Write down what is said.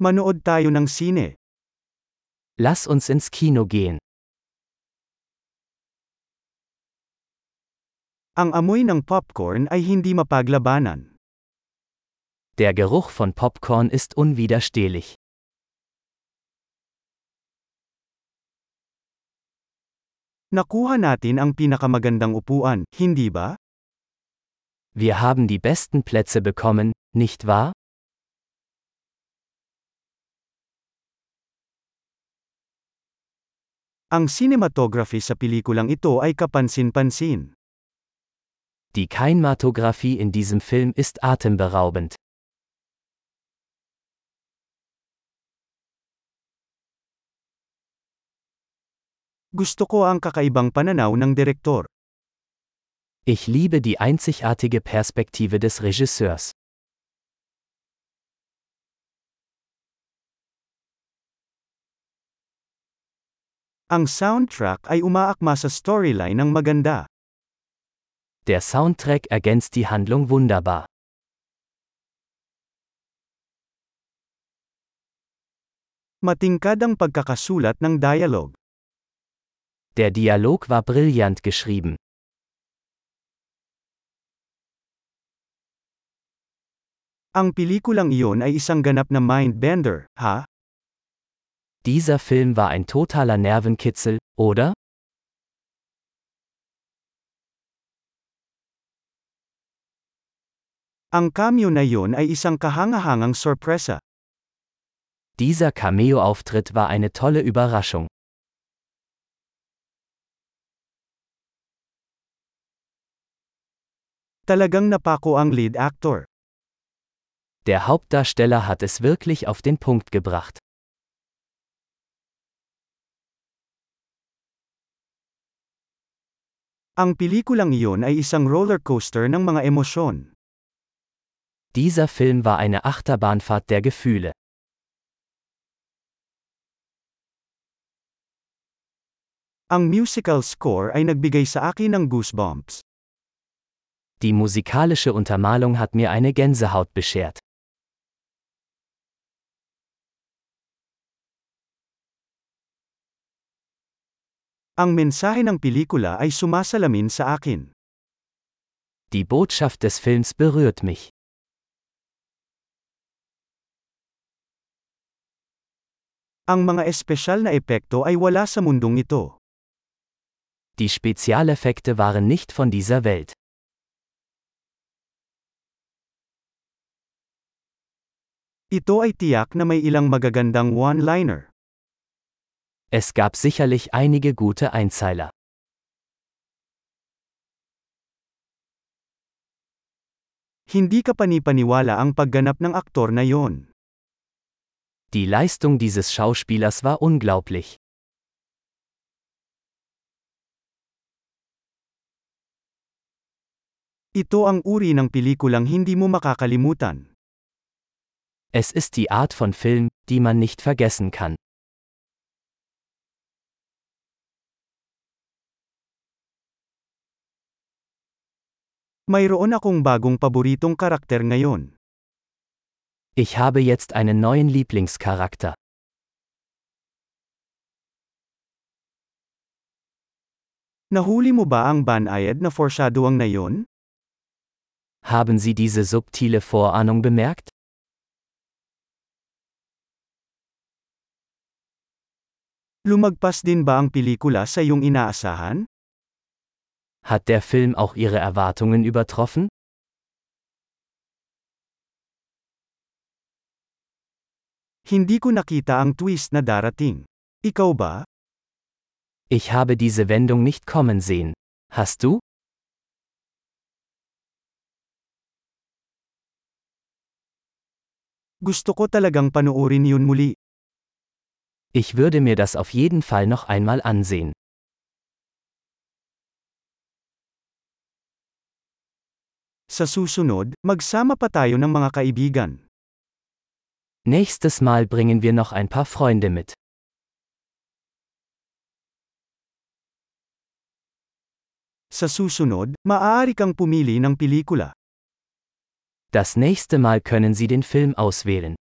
Manood tayo ng sine. Lass uns ins Kino gehen. Ang amoy ng popcorn ay hindi mapaglabanan. Der Geruch von Popcorn ist unwiderstehlich. Nakuha natin ang pinakamagandang upuan, hindi ba? Wir haben die besten Plätze bekommen, nicht wahr? Ang cinematography sa pelikulang ito ay kapansin-pansin. Die Kinematographie in diesem Film ist atemberaubend. Gusto ko ang kakaibang pananaw ng direktor. Ich liebe die einzigartige Perspektive des Regisseurs. Ang soundtrack ay umaakma sa storyline ng maganda. Der Soundtrack ergänzt die Handlung wunderbar. Matingkad ang pagkakasulat ng dialogue. Der Dialog war brillant geschrieben. Ang pelikulang iyon ay isang ganap na mind-bender, ha? Dieser Film war ein totaler Nervenkitzel, oder? Ang cameo na iyon ay isang kahangahangang sorpresa. Dieser Cameo-Auftritt war eine tolle Überraschung. Talagang napako ang lead actor. Der Hauptdarsteller hat es wirklich auf den Punkt gebracht. Ang pelikulang iyon ay isang rollercoaster ng mga emosyon. Dieser Film war eine Achterbahnfahrt der Gefühle. Ang musical score ay nagbigay sa akin ng goosebumps. Die musikalische Untermalung hat mir eine Gänsehaut beschert. Ang mensahe ng pelikula ay sumasalamin sa akin. Die Botschaft des Films berührt mich. Ang mga espesyal na epekto ay wala sa mundong ito. Die Spezialeffekte waren nicht von dieser Welt. Ito ay tiyak na may ilang magagandang one-liner. Es gab sicherlich einige gute Einzeiler. Hindi ka panipaniwala ang pagganap ng aktor na yon. Die Leistung dieses Schauspielers war unglaublich. Ito ang uri ng pelikulang hindi mo makakalimutan. Es ist die Art von Film, die man nicht vergessen kann. Mayroon akong bagong paboritong karakter ngayon. Ich habe jetzt einen neuen Lieblingscharakter. Nahuli mo ba ang banayad na foreshadowing na yon? Haben Sie diese subtile Vorahnung bemerkt? Lumagpas din ba ang pelikula sa iyong inaasahan? Hat der Film auch Ihre Erwartungen übertroffen? Hindi ko nakita ang twist na darating. Ikaw ba? Ich habe diese Wendung nicht kommen sehen. Hast du? Gusto ko talagang panuorin yun muli. Ich würde mir das auf jeden Fall noch einmal ansehen. Sa susunod, magsama pa tayo ng mga kaibigan. Nächstes Mal bringen wir noch ein paar Freunde mit. Sa susunod, maaari kang pumili ng pelikula. Das nächste Mal können Sie den Film auswählen.